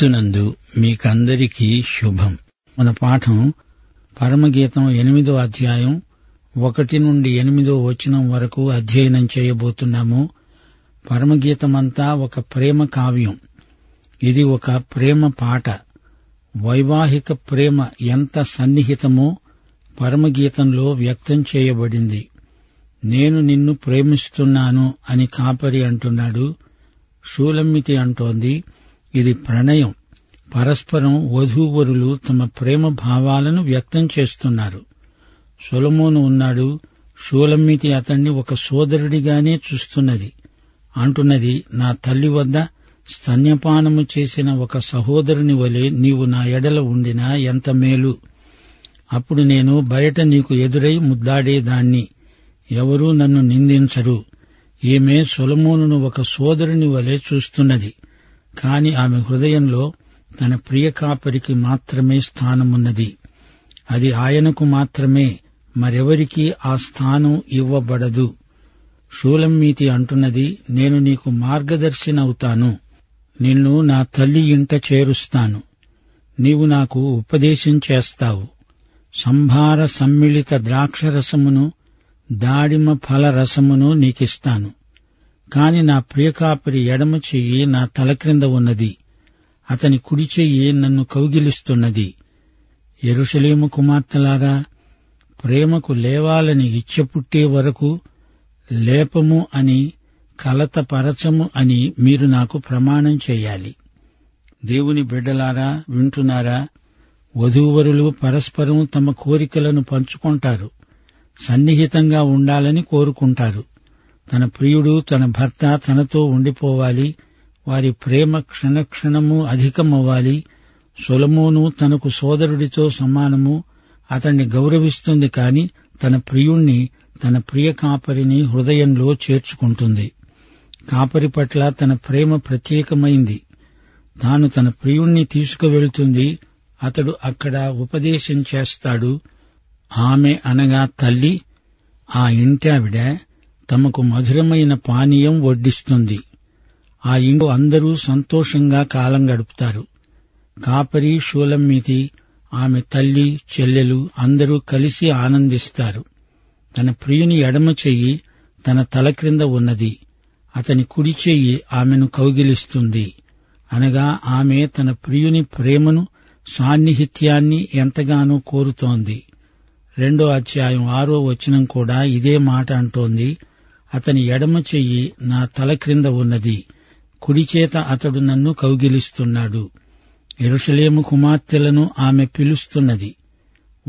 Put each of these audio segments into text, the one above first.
క్రీస్తునందు మీకందరికీ శుభం. మన పాఠం పరమగీతం ఎనిమిదో అధ్యాయం ఒకటి నుండి ఎనిమిదో వచనం వరకు అధ్యయనం చేయబోతున్నాము. పరమగీతమంతా ఒక ప్రేమ కావ్యం. ఇది ఒక ప్రేమ పాట. వైవాహిక ప్రేమ ఎంత సన్నిహితమో పరమగీతంలో వ్యక్తం చేయబడింది. నేను నిన్ను ప్రేమిస్తున్నాను అని కాపరి అంటున్నాడు. షూలమ్మితి అంటోంది. ఇది ప్రణయం. పరస్పరం వధూవరులు తమ ప్రేమ భావాలను వ్యక్తం చేస్తున్నారు. సొలమోను ఉన్నాడు షూలమ్మితి అతన్ని ఒక సోదరుడిగానే చూస్తున్నది. అంటున్నది నా తల్లి వద్ద స్తన్యపానము చేసిన ఒక సహోదరుని వలె నీవు నా ఎడల ఉండినా ఎంత మేలు? అప్పుడు నేను బయట నీకు ఎదురై ముద్దాడేదాన్ని. ఎవరూ నన్ను నిందించరు. ఈమె సొలమోనును ఒక సోదరుని వలె చూస్తున్నది. కాని ఆమె హృదయంలో తన ప్రియ కాపరికి మాత్రమే స్థానమున్నది. అది ఆయనకు మాత్రమే మరెవరికీ ఆ స్థానం ఇవ్వబడదు. షూలమ్మీతి అంటున్నది నేను నీకు మార్గదర్శినవుతాను. నిన్ను నా తల్లి ఇంట చేరుస్తాను. నీవు నాకు ఉపదేశం చేస్తావు. సంభార సమ్మిళిత ద్రాక్షరసమును దాడిమ ఫల రసమును నీకిస్తాను. కాని నా ప్రియకాపరి ఎడమ చెయ్యి నా తల క్రింద ఉన్నది. అతని కుడి చెయ్యి నన్ను కౌగిలిస్తున్నది. ఎరుషలేము కుమార్తెలారా ప్రేమకు లేవాలని ఇచ్చ పుట్టే వరకు లేపము అని కలతపరచము అని మీరు నాకు ప్రమాణం చేయాలి. దేవుని బిడ్డలారా వింటున్నారా? వధూవరులు పరస్పరం తమ కోరికలను పంచుకుంటారు. సన్నిహితంగా ఉండాలని కోరుకుంటారు. తన ప్రియుడు తన భర్త తనతో ఉండిపోవాలి. వారి ప్రేమ క్షణక్షణము అధికమవ్వాలి. సులమోను తనకు సోదరుడితో సమానము. అతన్ని గౌరవిస్తుంది కాని తన ప్రియుణ్ణి తన ప్రియ కాపరిని హృదయంలో చేర్చుకుంటుంది. కాపరి పట్ల తన ప్రేమ ప్రత్యేకమైంది. తాను తన ప్రియుణ్ణి తీసుకువెళ్తుంది. అతడు అక్కడ ఉపదేశం చేస్తాడు. ఆమె అనగా తల్లి ఆ ఇంటావిడ తమకు మధురమైన పానీయం వడ్డిస్తుంది. ఆ ఇంట్లో అందరూ సంతోషంగా కాలం గడుపుతారు. కాపరి షూలమ్మితి ఆమె తల్లి చెల్లెలు అందరూ కలిసి ఆనందిస్తారు. తన ప్రియుని ఎడమ చెయ్యి తన తల క్రింద ఉన్నది. అతని కుడి చెయ్యి ఆమెను కౌగిలిస్తుంది. అనగా ఆమె తన ప్రియుని ప్రేమను సాన్నిహిత్యాన్ని ఎంతగానో కోరుతోంది. రెండో అధ్యాయం ఆరో వచనం కూడా ఇదే మాట అంటోంది. అతని ఎడమ చెయ్యి నా తల క్రింద ఉన్నది. కుడిచేత అతడు నన్ను కౌగిలిస్తున్నాడు. ఎరుషలేము కుమార్తెలను ఆమె పిలుస్తున్నది.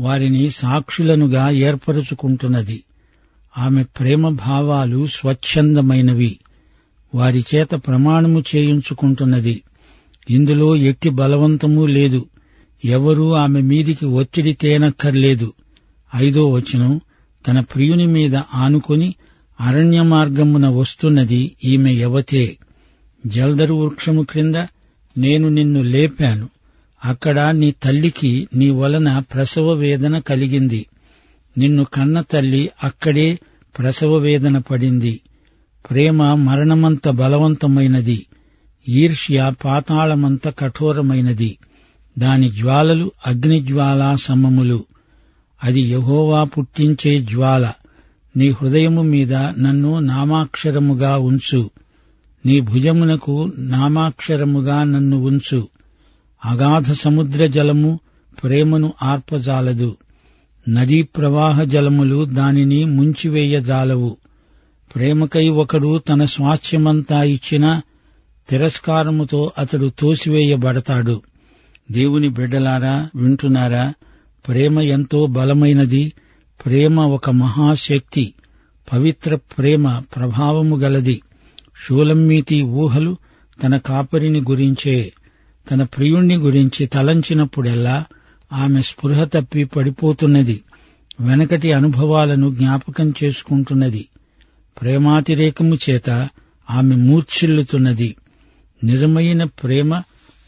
వారిని సాక్షులనుగా ఏర్పరుచుకుంటున్నది. ఆమె ప్రేమ భావాలు స్వచ్ఛందమైనవి. వారి చేత ప్రమాణము చేయించుకుంటున్నది. ఇందులో ఎట్టి బలవంతమూ లేదు. ఎవరూ ఆమె మీదికి ఒత్తిడి తేనక్కర్లేదు. ఐదో వచనం తన ప్రియుని మీద ఆనుకొని అరణ్య మార్గమున వస్తున్నది ఈమె యవతే. జల్దరు వృక్షము క్రింద నేను నిన్ను లేపాను. అక్కడ నీ తల్లికి నీ వలన ప్రసవ వేదన కలిగింది. నిన్ను కన్న తల్లి అక్కడే ప్రసవ వేదన పడింది. ప్రేమ మరణమంత బలవంతమైనది. ఈర్ష్య పాతాళమంత కఠోరమైనది. దాని జ్వాలలు అగ్నిజ్వాలా సమములు అది యహోవా పుట్టించే జ్వాల. నీ హృదయము మీద నన్ను నామాక్షరముగా ఉంచు. నీ భుజమునకు నామాక్షరముగా నన్ను ఉంచు. అగాధ సముద్ర జలము ప్రేమను ఆర్పజాలదు. నదీ ప్రవాహ జలములు దానిని ముంచివేయజాలవు. ప్రేమకై ఒకడు తన స్వాస్థ్యమంతా ఇచ్చిన తిరస్కారముతో అతడు తోసివేయబడతాడు. దేవుని బిడ్డలారా వింటున్నారా? ప్రేమ ఎంతో బలమైనది. ప్రేమ ఒక మహాశక్తి పవిత్ర ప్రేమ ప్రభావము గలది. షూలమ్మీతి ఊహలు తన కాపరిని గురించే తన ప్రియుణ్ణి గురించి తలంచినప్పుడెల్లా ఆమె స్పృహ తప్పి పడిపోతున్నది వెనకటి అనుభవాలను జ్ఞాపకం చేసుకుంటున్నది. ప్రేమాతిరేకము చేత ఆమె మూర్ఛిల్లుతున్నది. నిజమైన ప్రేమ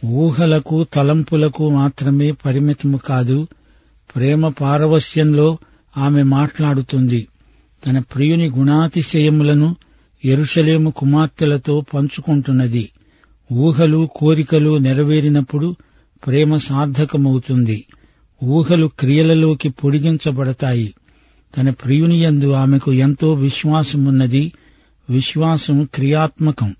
ఊహలకు తలంపులకు మాత్రమే పరిమితము కాదు ప్రేమ పారవస్యంలో ఆమె మాట్లాడుతుంది. తన ప్రియుని గుణాతిశయములను ఎరుషలేము కుమార్తెలతో పంచుకుంటున్నది. ఊహలు కోరికలు నెరవేరినప్పుడు ప్రేమ సార్థకమవుతుంది. ఊహలు క్రియలలోకి పొడిగించబడతాయి. తన ప్రియుని యందు ఆమెకు ఎంతో విశ్వాసమున్నది. విశ్వాసం క్రియాత్మకం.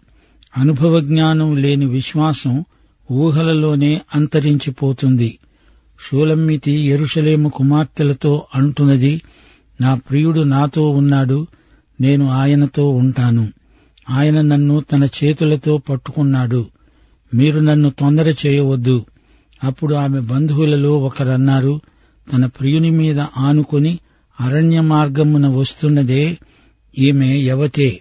అనుభవ జ్ఞానం లేని విశ్వాసం ఊహలలోనే అంతరించిపోతుంది. షూలమ్మితి ఎరుషలేము కుమార్తెలతో అంటున్నది నా ప్రియుడు నాతో ఉన్నాడు నేను ఆయనతో ఉంటాను. ఆయన నన్ను తన చేతులతో పట్టుకున్నాడు. మీరు నన్ను తొందర చేయవద్దు. అప్పుడు ఆమె బంధువులలో ఒకరన్నారు తన ప్రియుని మీద ఆనుకొని అరణ్య మార్గమున వస్తున్నదే ఈమె యవతే.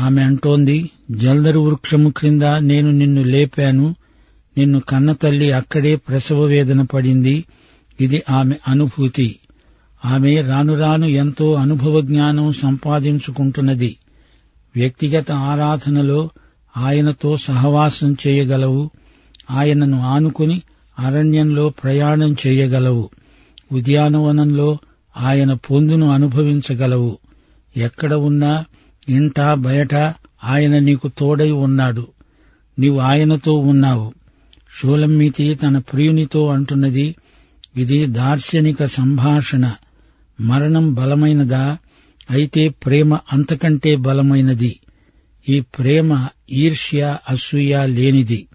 ఆమె అంటోంది జల్దరు వృక్షము క్రింద నేను నిన్ను లేపాను నిన్ను కన్న తల్లి అక్కడే ప్రసవ వేదన పడింది. ఇది ఆమె అనుభూతి. ఆమె రాను రాను ఎంతో అనుభవ జ్ఞానం సంపాదించుకుంటున్నది. వ్యక్తిగత ఆరాధనలో ఆయనతో సహవాసం చేయగలవు. ఆయనను ఆనుకుని అరణ్యంలో ప్రయాణం చేయగలవు. ఉద్యానవనంలో ఆయన పొందును అనుభవించగలవు. ఎక్కడ ఉన్నా ఇంట బయట ఆయన నీకు తోడై ఉన్నాడు. నీవు ఆయనతో ఉన్నావు. షూలమ్మితి తన ప్రియునితో అంటున్నది ఇది దార్శనిక సంభాషణ. మరణం బలమైనదా? అయితే ప్రేమ అంతకంటే బలమైనది. ఈ ప్రేమ ఈర్ష్య అసూయ లేనిది.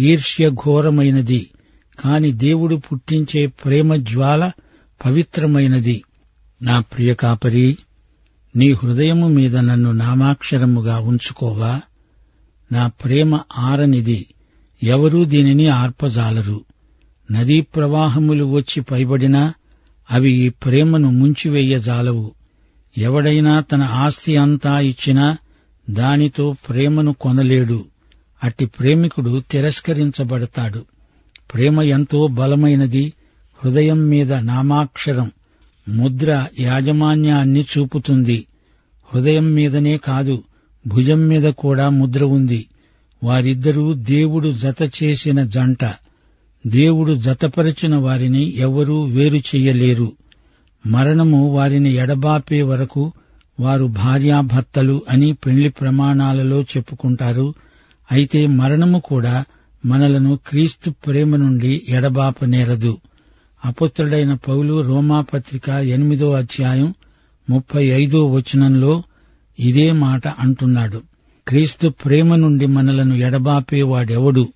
ఈర్ష్య ఘోరమైనది. కాని దేవుడు పుట్టించే ప్రేమ జ్వాల పవిత్రమైనది. నా ప్రియ కాపరి నీ హృదయము మీద నన్ను నామాక్షరముగా ఉంచుకోవా? నా ప్రేమ ఆరనిది. ఎవరూ దీనిని ఆర్పజాలరు. నదీ ప్రవాహములు వచ్చి పైబడినా అవి ఈ ప్రేమను ముంచివేయజాలవు. ఎవడైనా తన ఆస్తి అంతా ఇచ్చినా దానితో ప్రేమను కొనలేడు. అట్టి ప్రేమికుడు తిరస్కరించబడతాడు. ప్రేమ ఎంతో బలమైనది హృదయం మీద నామాక్షరం ముద్ర యాజమాన్యాన్ని చూపుతుంది. హృదయం మీదనే కాదు భుజం మీద కూడా ముద్ర ఉంది. వారిద్దరూ దేవుడు జత చేసిన జంట. దేవుడు జతపరిచిన వారిని ఎవరూ వేరు చెయ్యలేరు మరణము వారిని ఎడబాపే వరకు వారు భార్యాభర్తలు అని పెళ్ళి ప్రమాణాలలో చెప్పుకుంటారు. అయితే మరణము కూడా మనలను క్రీస్తు ప్రేమ నుండి ఎడబాపనేరదు అపుత్రుడైన పౌలు రోమాపత్రిక ఎనిమిదో అధ్యాయం ముప్పై ఐదో వచనంలో ఇదే మాట అంటున్నాడు. క్రీస్తు ప్రేమ నుండి మనలను ఎడబాపేవాడెవడు?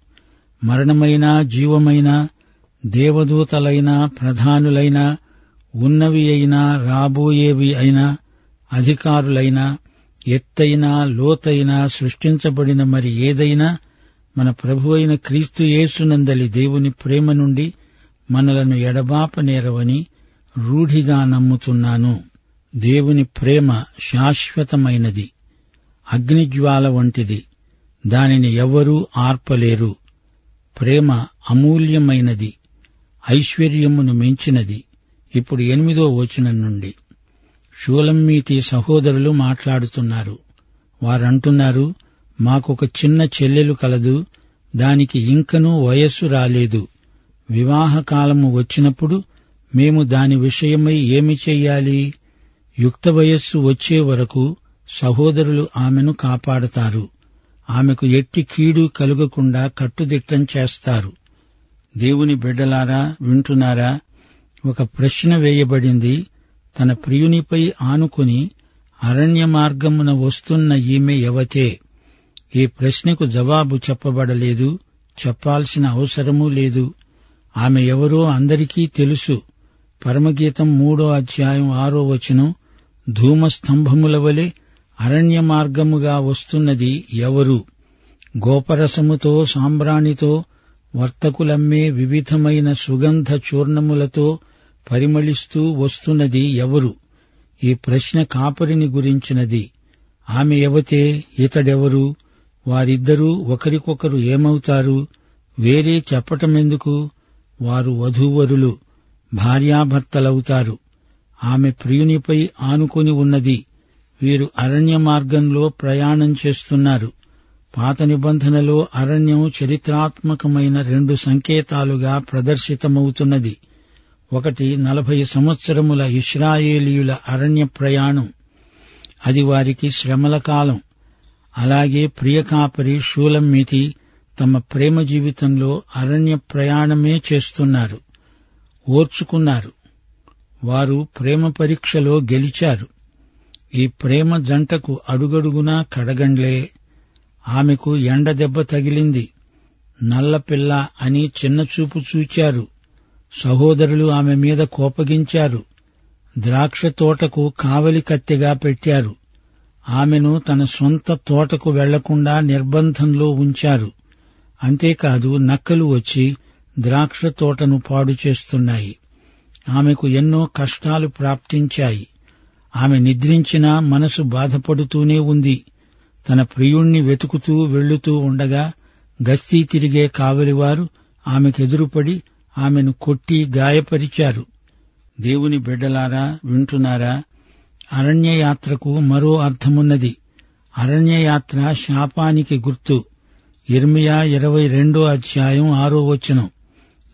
మరణమైనా జీవమైనా దేవదూతలైనా ప్రధానులైనా ఉన్నవి అయినా రాబోయేవి అయినా అధికారులైనా ఎత్తైనా లోతైనా సృష్టించబడిన మరి ఏదైనా మన ప్రభు అయిన క్రీస్తు యేసునందలి దేవుని ప్రేమ నుండి మనలను ఎడబాపనేరవని రూఢిగా నమ్ముతున్నాను. దేవుని ప్రేమ శాశ్వతమైనది. అగ్నిజ్వాల వంటిది. దానిని ఎవ్వరూ ఆర్పలేరు. ప్రేమ అమూల్యమైనది. ఐశ్వర్యమును మించినది. ఇప్పుడు ఎనిమిదో వచనం నుండి. షూలమ్మీతి సహోదరులు మాట్లాడుతున్నారు. వారంటున్నారు మాకొక చిన్న చెల్లెలు కలదు దానికి ఇంకనూ వయస్సు రాలేదు. వివాహకాలము వచ్చినప్పుడు మేము దాని విషయమై ఏమి చెయ్యాలి? యుక్త వయస్సు వచ్చే వరకు సహోదరులు ఆమెను కాపాడతారు. ఆమెకు ఎట్టి కీడు కలుగకుండా కట్టుదిట్టం చేస్తారు. దేవుని బిడ్డలారా వింటున్నారా? ఒక ప్రశ్న వేయబడింది. తన ప్రియునిపై ఆనుకుని అరణ్య మార్గమున వస్తున్న ఈమె ఎవతే? ఈ ప్రశ్నకు జవాబు చెప్పబడలేదు. చెప్పాల్సిన అవసరమూ లేదు. ఆమె ఎవరో అందరికీ తెలుసు. పరమగీతం మూడో అధ్యాయం ఆరో వచనం ధూమస్తంభముల వలె అరణ్య మార్గముగా వస్తున్నది ఎవరు? గోపరసముతో సాంబ్రాణితో వర్తకులమ్మే వివిధమైన సుగంధ చూర్ణములతో పరిమళిస్తూ వస్తున్నది ఎవరు? ఈ ప్రశ్న కాపరిని గురించినది. ఆమె ఎవతే? ఇతడెవరు? వారిద్దరూ ఒకరికొకరు ఏమవుతారు? వేరే చెప్పటమెందుకు? వారు వధూవరులు భార్యాభర్తలవుతారు. ఆమె ప్రియునిపై ఆనుకొని ఉన్నది. వీరు అరణ్య మార్గంలో ప్రయాణం చేస్తున్నారు. పాత నిబంధనలో అరణ్యం చరిత్రాత్మకమైన రెండు సంకేతాలుగా ప్రదర్శితమవుతున్నది. ఒకటి నలభై సంవత్సరముల ఇస్రాయేలీయుల అరణ్య ప్రయాణం. అది వారికి శ్రమల కాలం. అలాగే ప్రియకాపరి షూలమ్మితి తమ ప్రేమ జీవితంలో అరణ్య ప్రయాణమే చేస్తున్నారు. ఓర్చుకున్నారు. వారు ప్రేమ పరీక్షలో గెలిచారు. ఈ ప్రేమ జంటకు అడుగడుగునా కడగండ్లే. ఆమెకు ఎండ దెబ్బ తగిలింది. నల్లపిల్ల అని చిన్నచూపు చూచారు. సహోదరులు ఆమె మీద కోపగించారు. ద్రాక్ష తోటకు కావలి కత్తెగా పెట్టారు. ఆమెను తన సొంత తోటకు వెళ్ళకుండా నిర్బంధంలో ఉంచారు. అంతేకాదు నక్కలు వచ్చి ద్రాక్ష తోటను పాడు చేస్తున్నాయి. ఆమెకు ఎన్నో కష్టాలు ప్రాప్తించాయి. ఆమె నిద్రించినా మనసు బాధపడుతూనే ఉంది. తన ప్రియుణ్ణి వెతుకుతూ వెళ్ళుతూ ఉండగా గస్తీ తిరిగే కావలివారు ఆమెకెదురుపడి ఆమెను కొట్టి గాయపరిచారు. దేవుని బిడ్డలారా వింటున్నారా? అరణ్యయాత్రకు మరో అర్థమున్నది. అరణ్యయాత్ర శాపానికి గుర్తు. ఇర్మియా ఇరవై రెండో అధ్యాయం ఆరో వచనం.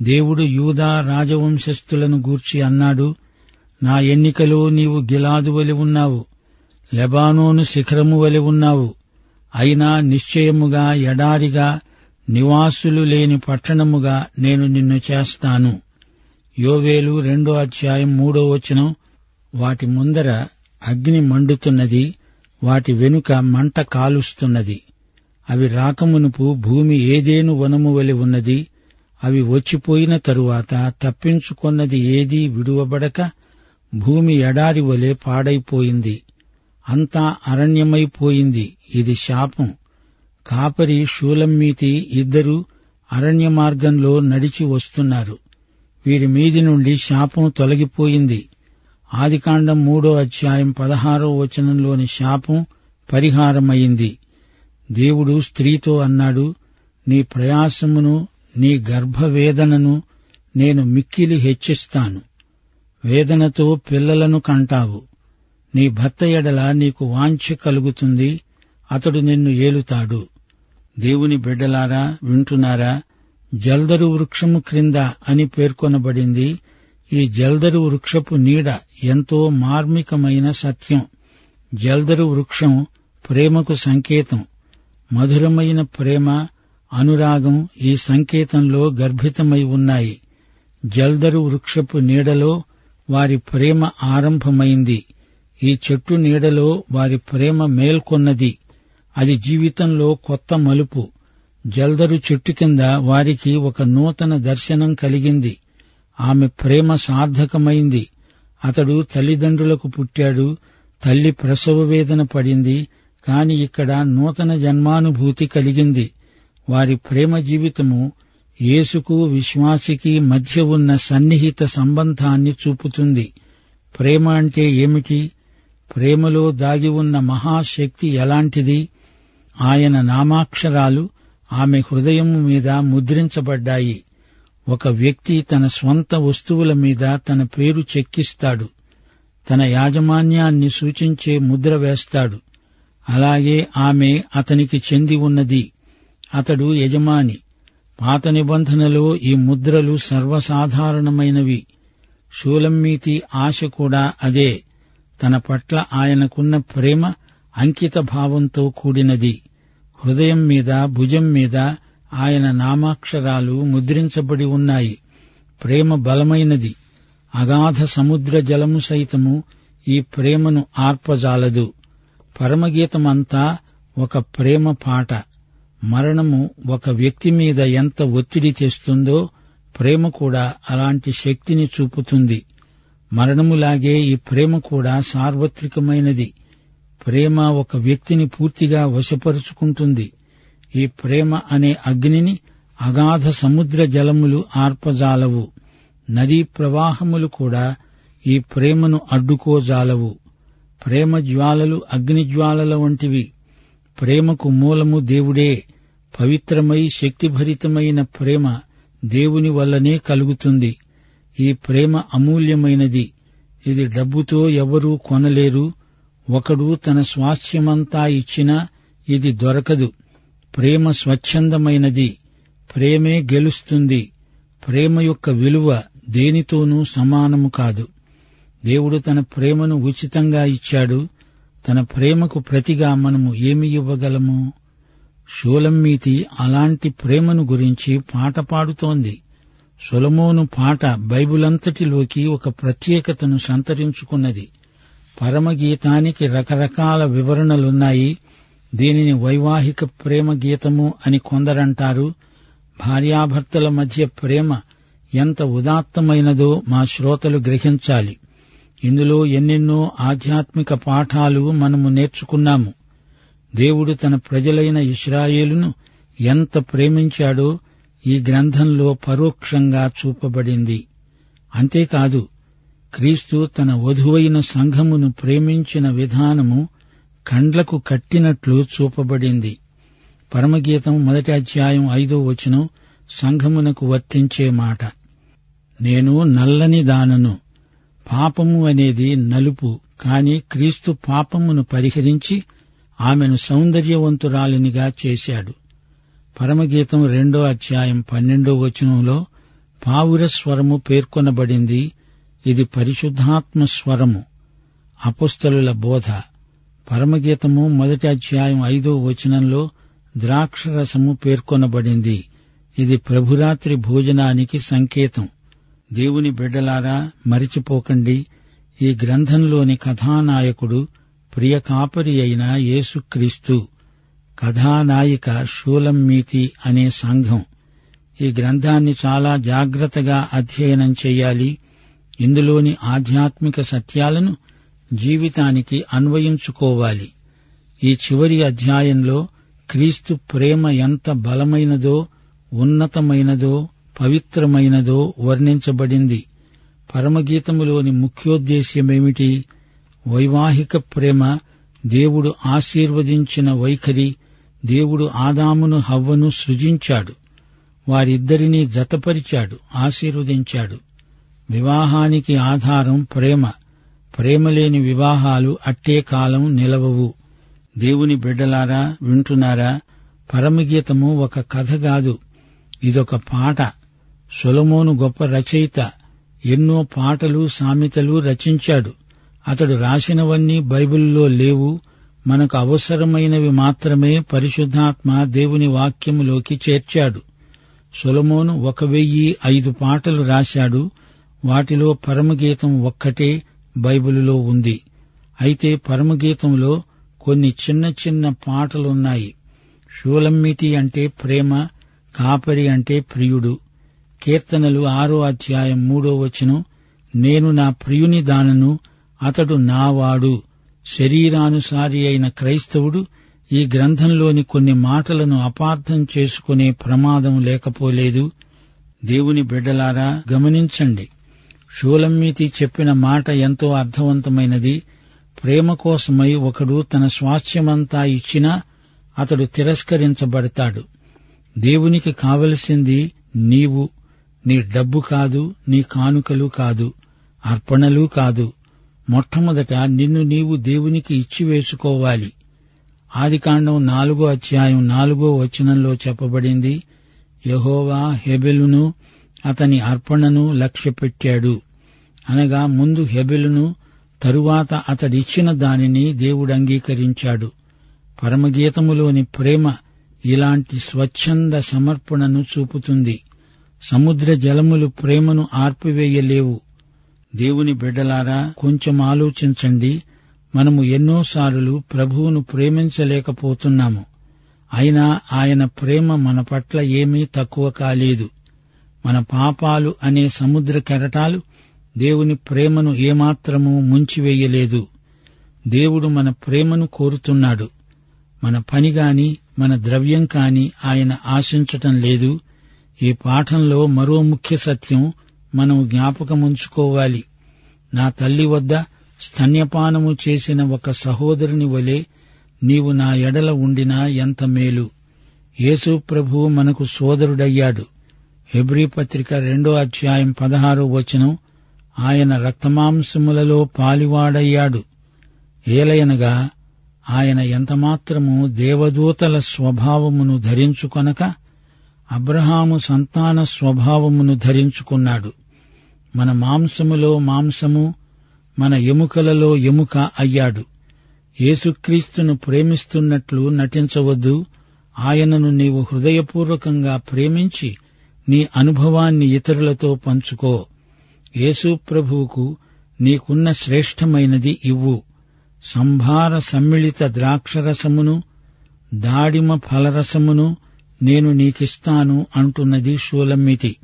దేవుడు యూదా రాజవంశస్థులను గూర్చి అన్నాడు నా ఎన్నికలో నీవు గిలాదు వలి ఉన్నావు. లెబానోను శిఖరము వలి ఉన్నావు. అయినా నిశ్చయముగా ఎడారిగా నివాసులు లేని పట్టణముగా నేను నిన్ను చేస్తాను. యోవేలు రెండో అధ్యాయం మూడో వచనం వాటి ముందర అగ్ని మండుతున్నది వాటి వెనుక మంట కాలుస్తున్నది. అవి రాకమునుపు భూమి ఏదేను వనము వలి ఉన్నది అవి వచ్చిపోయిన తరువాత తప్పించుకొన్నది ఏదీ విడువబడక భూమి ఎడారి వలె పాడైపోయింది. అంతా అరణ్యమైపోయింది. ఇది శాపం. కాపరి షూలమ్మీతి ఇద్దరూ అరణ్య మార్గంలో నడిచి వస్తున్నారు. వీరి మీది నుండి శాపం తొలగిపోయింది. ఆదికాండం మూడో అధ్యాయం పదహారో వచనంలోని శాపం పరిహారమైంది. దేవుడు స్త్రీతో అన్నాడు నీ ప్రయాసమును నీ గర్భవేదనను నేను మిక్కిలి హెచ్చిస్తాను. వేదనతో పిల్లలను కంటావు. నీ భర్త ఎడల నీకు వాంఛ కలుగుతుంది. అతడు నిన్ను ఏలుతాడు. దేవుని బిడ్డలారా వింటున్నారా? జల్దరు వృక్షము క్రింద అని పేర్కొనబడింది. ఈ జల్దరు వృక్షపు నీడ ఎంతో మార్మికమైన సత్యం. జల్దరు వృక్షం ప్రేమకు సంకేతం. మధురమైన ప్రేమ అనురాగం ఈ సంకేతంలో గర్భితమై ఉన్నాయి. జల్దరు వృక్షపు నీడలో వారి ప్రేమ ఆరంభమైంది. ఈ చెట్టు నీడలో వారి ప్రేమ మేల్కొన్నది. అది జీవితంలో కొత్త మలుపు. జల్దరు చెట్టు కింద వారికి ఒక నూతన దర్శనం కలిగింది. ఆమె ప్రేమ సార్థకమైంది. అతడు తల్లిదండ్రులకు పుట్టాడు. తల్లి ప్రసవ వేదన పడింది. కాని ఇక్కడ నూతన జన్మానుభూతి కలిగింది. వారి ప్రేమ జీవితము యేసుకు విశ్వాసికి మధ్య ఉన్న సన్నిహిత సంబంధాన్ని చూపుతుంది. ప్రేమ అంటే ఏమిటి? ప్రేమలో దాగి ఉన్న మహాశక్తి ఎలాంటిది? ఆయన నామాక్షరాలు ఆమె హృదయం మీద ముద్రించబడ్డాయి. ఒక వ్యక్తి తన స్వంత వస్తువుల మీద తన పేరు చెక్కిస్తాడు. తన యాజమాన్యాన్ని సూచించే ముద్ర వేస్తాడు. అలాగే ఆమె అతనికి చెంది ఉన్నది. అతడు యజమాని. పాత నిబంధనలో ఈ ముద్రలు సర్వసాధారణమైనవి. షూలమ్మీతి ఆశ కూడా అదే. తన పట్ల ఆయనకున్న ప్రేమ అంకిత భావంతో కూడినది. హృదయం మీద భుజం మీద ఆయన నామాక్షరాలు ముద్రించబడి ఉన్నాయి. ప్రేమ బలమైనది. అగాధ సముద్ర జలము సైతము ఈ ప్రేమను ఆర్పజాలదు. పరమగీతమంతా ఒక ప్రేమ పాట. మరణము ఒక వ్యక్తి మీద ఎంత ఒత్తిడి తెస్తుందో ప్రేమ కూడా అలాంటి శక్తిని చూపుతుంది. మరణములాగే ఈ ప్రేమ కూడా సార్వత్రికమైనది. ప్రేమ ఒక వ్యక్తిని పూర్తిగా వశపరుచుకుంటుంది. ఈ ప్రేమ అనే అగ్నిని అగాధ సముద్ర జలములు ఆర్పజాలవు. నదీ ప్రవాహములు కూడా ఈ ప్రేమను అడ్డుకోజాలవు. ప్రేమ జ్వాలలు అగ్నిజ్వాలల వంటివి. ప్రేమకు మూలము దేవుడే. పవిత్రమై శక్తిభరితమైన ప్రేమ దేవుని వల్లనే కలుగుతుంది. ఈ ప్రేమ అమూల్యమైనది. ఇది డబ్బుతో ఎవరూ కొనలేరు. ఒకడు తన స్వాస్థ్యమంతా ఇచ్చినా ఇది దొరకదు. ప్రేమ స్వచ్ఛందమైనది. ప్రేమే గెలుస్తుంది. ప్రేమ యొక్క విలువ దేనితోనూ సమానము కాదు. దేవుడు తన ప్రేమను ఉచితంగా ఇచ్చాడు. తన ప్రేమకు ప్రతిగా మనము ఏమి ఇవ్వగలము? షూలమ్మీతి అలాంటి ప్రేమను గురించి పాట పాడుతోంది. సొలమోను పాట బైబిలంతటిలోకి ఒక ప్రత్యేకతను సంతరించుకున్నది. పరమగీతానికి రకరకాల వివరణలున్నాయి. దీనిని వైవాహిక ప్రేమ గీతము అని కొందరంటారు. భార్యాభర్తల మధ్య ప్రేమ ఎంత ఉదాత్తమైనదో మా శ్రోతలు గ్రహించాలి. ఇందులో ఎన్నెన్నో ఆధ్యాత్మిక పాఠాలు మనము నేర్చుకున్నాము. దేవుడు తన ప్రజలైన ఇస్రాయేలును ఎంత ప్రేమించాడో ఈ గ్రంథంలో పరోక్షంగా చూపబడింది. అంతేకాదు క్రీస్తు తన వధువైన సంఘమును ప్రేమించిన విధానము కండ్లకు కట్టినట్లు చూపబడింది. పరమగీతం మొదటి అధ్యాయం ఐదో వచనం సంఘమునకు వర్తించే మాట. నేను నల్లని దానను పాపము అనేది నలుపు కాని క్రీస్తు పాపమును పరిహరించి ఆమెను సౌందర్యవంతురాలినిగా చేశాడు. పరమగీతం రెండో అధ్యాయం పన్నెండో వచనంలో పావుర స్వరము పేర్కొనబడింది. ఇది పరిశుద్ధాత్మ స్వరము. అపుస్తలుల బోధ. పరమగీతము మొదటి అధ్యాయం ఐదో వచనంలో ద్రాక్షరసము పేర్కొనబడింది. ఇది ప్రభురాత్రి భోజనానికి సంకేతం. దేవుని బిడ్డలారా మరిచిపోకండి. ఈ గ్రంథంలోని కథానాయకుడు ప్రియ కాపరి అయిన యేసుక్రీస్తు. కథానాయిక షూలమ్మీతి అనే సంఘం. ఈ గ్రంథాన్ని చాలా జాగ్రత్తగా అధ్యయనం చేయాలి. ఇందులోని ఆధ్యాత్మిక సత్యాలను జీవితానికి అన్వయించుకోవాలి. ఈ చివరి అధ్యాయంలో క్రీస్తు ప్రేమ ఎంత బలమైనదో ఉన్నతమైనదో పవిత్రమైనదో వర్ణించబడింది. పరమగీతములోని ముఖ్యోద్దేశ్యమేమిటి? వైవాహిక ప్రేమ దేవుడు ఆశీర్వదించిన వైఖరి దేవుడు ఆదామును హవ్వను సృజించాడు. వారిద్దరినీ జతపరిచాడు ఆశీర్వదించాడు. వివాహానికి ఆధారం ప్రేమ. ప్రేమలేని వివాహాలు అట్టే కాలం నిలవవు. దేవుని బిడ్డలారా వింటున్నారా? పరమగీతము ఒక కథ కాదు. ఇదొక పాట. సొలమోను గొప్ప రచయిత. ఎన్నో పాటలు సామెతలు రచించాడు. అతడు రాసినవన్నీ బైబిల్లో లేవు. మనకు అవసరమైనవి మాత్రమే పరిశుద్ధాత్మ దేవుని వాక్యములోకి చేర్చాడు. సొలమోను ఒక వెయ్యి ఐదు పాటలు రాశాడు. వాటిలో పరమగీతం ఒక్కటే బైబిలులో ఉంది. అయితే పరమగీతంలో కొన్ని చిన్న చిన్న పాటలున్నాయి. షూలమ్మితి అంటే ప్రేమ కాపరి అంటే ప్రియుడు కీర్తనలు ఆరో అధ్యాయం మూడో వచనం నేను నా ప్రియుని దానను అతడు నావాడు. శరీరానుసారి అయిన క్రైస్తవుడు ఈ గ్రంథంలోని కొన్ని మాటలను అపార్థం చేసుకునే ప్రమాదం లేకపోలేదు. దేవుని బిడ్డలారా గమనించండి. షూలమ్మీతి చెప్పిన మాట ఎంతో అర్థవంతమైనది. ప్రేమ కోసమై ఒకడు తన స్వాస్థ్యమంతా ఇచ్చినా అతడు తిరస్కరించబడతాడు. దేవునికి కావలసింది నీవు నీ డబ్బు కాదు నీ కానుకలు కాదు అర్పణలు కాదు. మొట్టమొదట నిన్ను నీవు దేవునికి ఇచ్చివేసుకోవాలి ఆదికాండం నాలుగో అధ్యాయం నాలుగో వచనంలో చెప్పబడింది యహోవా హెబెలును అతని అర్పణను లక్ష్యపెట్టాడు. అనగా ముందు హెబెలును తరువాత అతడిచ్చిన దానిని దేవుడు అంగీకరించాడు. పరమగీతములోని ప్రేమ ఇలాంటి స్వచ్ఛంద సమర్పణను చూపుతుంది. సముద్ర జలములు ప్రేమను ఆర్పివేయలేవు. దేవుని బిడ్డలారా కొంచెం ఆలోచించండి. మనము ఎన్నోసార్లు ప్రభువును ప్రేమించలేకపోతున్నాము. అయినా ఆయన ప్రేమ మన పట్ల ఏమీ తక్కువ కాలేదు. మన పాపాలు అనే సముద్ర కెరటాలు దేవుని ప్రేమను ఏమాత్రమూ ముంచివేయలేదు. దేవుడు మన ప్రేమను కోరుతున్నాడు. మన పని గాని మన ద్రవ్యం కాని ఆయన ఆశించటం లేదు. ఈ పాఠంలో మరో ముఖ్య సత్యం మనం జ్ఞాపకముంచుకోవాలి. నా తల్లి వద్ద స్తన్యపానము చేసిన ఒక సహోదరుని వలె నీవు నా ఎడల ఉండినా ఎంత మేలు. యేసు ప్రభు మనకు సోదరుడయ్యాడు. హెబ్రీ పత్రిక రెండో అధ్యాయం పదహారో వచనం ఆయన రక్తమాంసములలో పాలివాడయ్యాడు. ఏలయనగా ఆయన ఎంతమాత్రము దేవదూతల స్వభావమును ధరించుకొనక అబ్రహాము సంతాన స్వభావమును ధరించుకున్నాడు. మన మాంసములో మాంసము మన ఎముకలలో ఎముక అయ్యాడు. యేసుక్రీస్తును ప్రేమిస్తున్నట్లు నటించవద్దు. ఆయనను నీవు హృదయపూర్వకంగా ప్రేమించి నీ అనుభవాన్ని ఇతరులతో పంచుకో. యేసు ప్రభువుకు నీకున్న శ్రేష్టమైనది ఇవ్వు. సంభార సమ్మిళిత ద్రాక్షరసమును దాడిమ ఫలరసమును నేను నీకిస్తాను అంటున్నది షూలమ్మితి.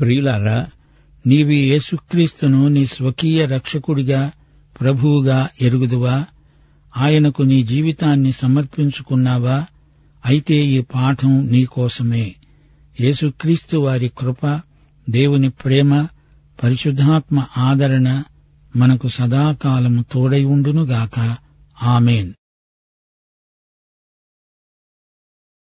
ప్రియులారా నీవి యేసుక్రీస్తును నీ స్వకీయ రక్షకుడిగా ప్రభువుగా ఎరుగుదువా? ఆయనకు నీ జీవితాన్ని సమర్పించుకున్నావా? అయితే ఈ పాఠం నీకోసమే యేసుక్రీస్తు వారి కృప దేవుని ప్రేమ పరిశుద్ధాత్మ ఆదరణ మనకు సదాకాలము తోడై ఉండునుగాక. ఆమెన్.